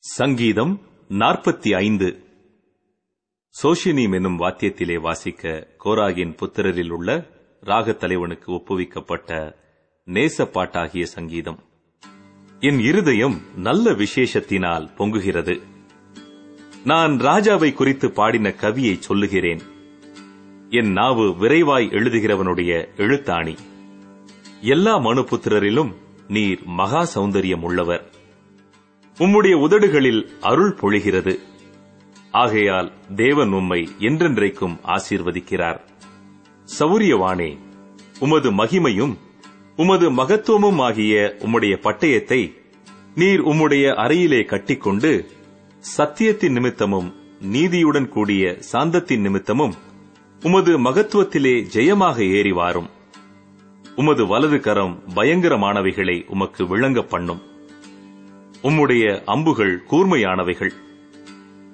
சங்கீதம் நாற்பத்தி ஐந்து சோஷினீம் என்னும் வாத்தியத்திலே வாசிக்க கோராகின் புத்திரரில் உள்ள ராகத் தலைவனுக்கு ஒப்புவிக்கப்பட்ட நேசப்பாட்டாகிய சங்கீதம். என் இருதயம் நல்ல விசேஷத்தினால் பொங்குகிறது. நான் ராஜாவை குறித்து பாடின கவியை சொல்லுகிறேன். என் நாவு விரைவாய் எழுதுகிறவனுடைய எழுத்தாணி. எல்லா மனுபுத்திரரிலும் நீர் மகா சௌந்தரியம் உள்ளவர். உம்முடைய உதடுகளில் அருள் பொழிகிறது. ஆகையால் தேவன் உம்மை என்றென்றைக்கும் ஆசீர்வதிக்கிறார். சௌரியவானே உமது மகிமையும் உமது மகத்துவமும் ஆகிய உம்முடைய பட்டயத்தை நீர் உம்முடைய அறையிலே கட்டிக்கொண்டு சத்தியத்தின் நிமித்தமும் நீதியுடன் கூடிய சாந்தத்தின் நிமித்தமும் உமது மகத்துவத்திலே ஜெயமாக ஏறி வாரும் உமது வலது கரம் பயங்கரமானவைகளை உமக்கு விளங்க பண்ணும் உம்முடைய அம்புகள் கூர்மையானவைகள்.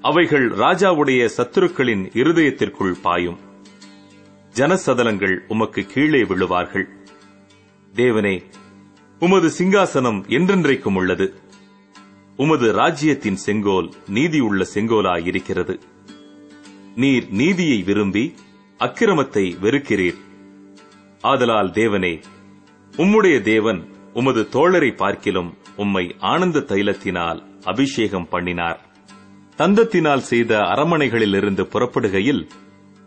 அவைகள் ராஜாவுடைய சத்துருக்களின் இருதயத்திற்குள் பாயும். ஜனசதலங்கள் உமக்கு கீழே விழுவார்கள். தேவனே உமது சிங்காசனம் என்றென்றைக்கும் உள்ளது. உமது ராஜ்யத்தின் செங்கோல் நீதியுள்ள செங்கோலாயிருக்கிறது. நீர் நீதியை விரும்பி அக்கிரமத்தை வெறுக்கிறீர். ஆதலால் தேவனே உம்முடைய தேவன் உமது தோழரை பார்க்கிலும் உம்மை ஆனந்த தைலத்தினால் அபிஷேகம் பண்ணினார். தந்தத்தினால் செய்த அரமனைகளிலிருந்து புறப்படுகையில்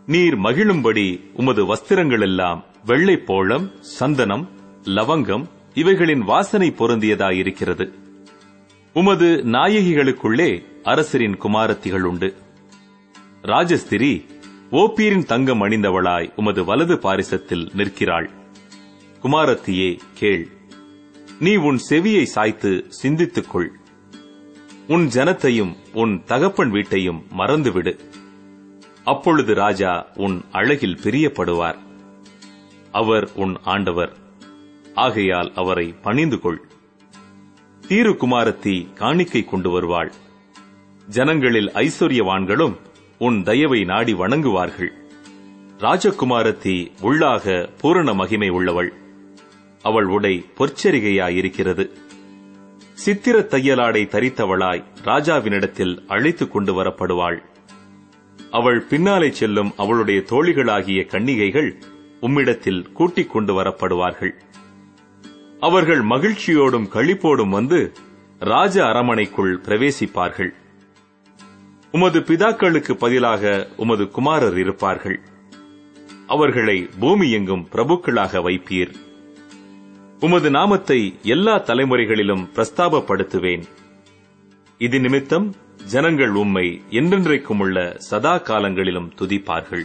நீர் மகிழும்படி உமது வஸ்திரங்களெல்லாம் வெள்ளை போளம் சந்தனம் லவங்கம் இவைகளின் வாசனை பொருந்தியதாயிருக்கிறது. உமது நாயகிகளுக்குள்ளே அரசரின் குமாரத்திகள் உண்டு ராஜஸ்திரி ஓப்பீரின் தங்கம் அணிந்தவளாய் உமது வலது பாரிசத்தில் நிற்கிறாள். குமாரத்தியே கேள். நீ உன் செவியை சாய்த்து சிந்தித்துக்கொள். உன் ஜனத்தையும் உன் தகப்பன் வீட்டையும் மறந்துவிடு. அப்பொழுது ராஜா உன் அழகில் பிரியப்படுவார். அவர் உன் ஆண்டவர். ஆகையால் அவரை பணிந்து கொள் தீரு குமாரத்தி காணிக்கை கொண்டு வருவாள். ஜனங்களில் ஐஸ்வர்யவான்களும் உன் தயவை நாடி வணங்குவார்கள். ராஜகுமாரத்தி உள்ளாக பூரண மகிமை உள்ளவள். அவள் உடை பொற்சரிகையாயிருக்கிறது. சித்திர தையலாடை தரித்தவளாய் ராஜாவினிடத்தில் அழைத்துக் கொண்டு வரப்படுவாள். அவள் பின்னாலே செல்லும் அவளுடைய தோழிகளாகிய கன்னிகைகள் உம்மிடத்தில் கூட்டிக் கொண்டு வரப்படுவார்கள். அவர்கள் மகிழ்ச்சியோடும் களிப்போடும் வந்து ராஜ அரமனைக்குள் பிரவேசிப்பார்கள். உமது பிதாக்களுக்கு பதிலாக உமது குமாரர் இருப்பார்கள். அவர்களை பூமி எங்கும் பிரபுக்களாக வைப்பீர். உமது நாமத்தை எல்லா தலைமுறைகளிலும் பிரஸ்தாபப்படுத்துவேன். இது நிமித்தம் ஜனங்கள் உம்மை என்றென்றைக்கும் உள்ள சதா காலங்களிலும் துதிப்பார்கள்.